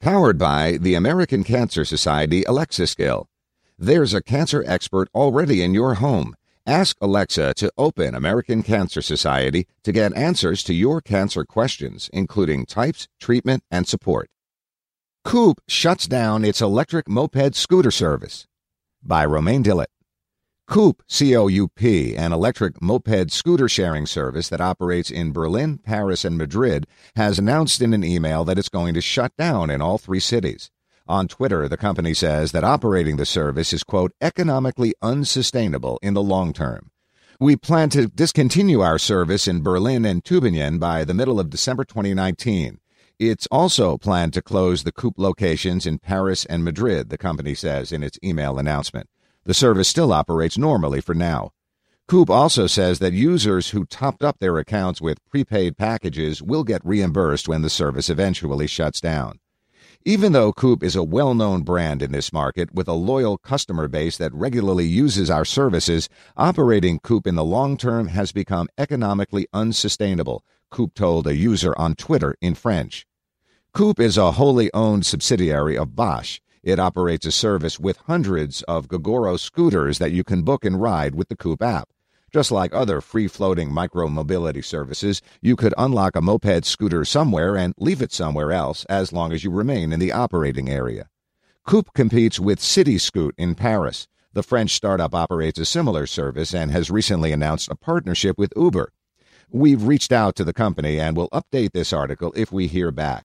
Powered by the American Cancer Society Alexa skill. There's a cancer expert already in your home. Ask Alexa to open American Cancer Society to get answers to your cancer questions, including types, treatment, and support. Coup shuts down its electric moped scooter service. By Romain Dillet. Coup, C-O-U-P, an electric moped scooter sharing service that operates in Berlin, Paris, and Madrid, has announced in an email that it's going to shut down in all three cities. On Twitter, the company says that operating the service is, quote, economically unsustainable in the long term. We plan to discontinue our service in Berlin and Tübingen by the middle of December 2019. It's also planned to close the Coup locations in Paris and Madrid, the company says in its email announcement. The service still operates normally for now. Coup also says that users who topped up their accounts with prepaid packages will get reimbursed when the service eventually shuts down. Even though Coup is a well known brand in this market with a loyal customer base that regularly uses our services, operating Coup in the long term has become economically unsustainable, Coup told a user on Twitter in French. Coup is a wholly owned subsidiary of Bosch. It operates a service with hundreds of Gogoro scooters that you can book and ride with the Coup app. Just like other free floating micro mobility services, you could unlock a moped scooter somewhere and leave it somewhere else as long as you remain in the operating area. Coup competes with Cityscoot in Paris. The French startup operates a similar service and has recently announced a partnership with Uber. We've reached out to the company and will update this article if we hear back.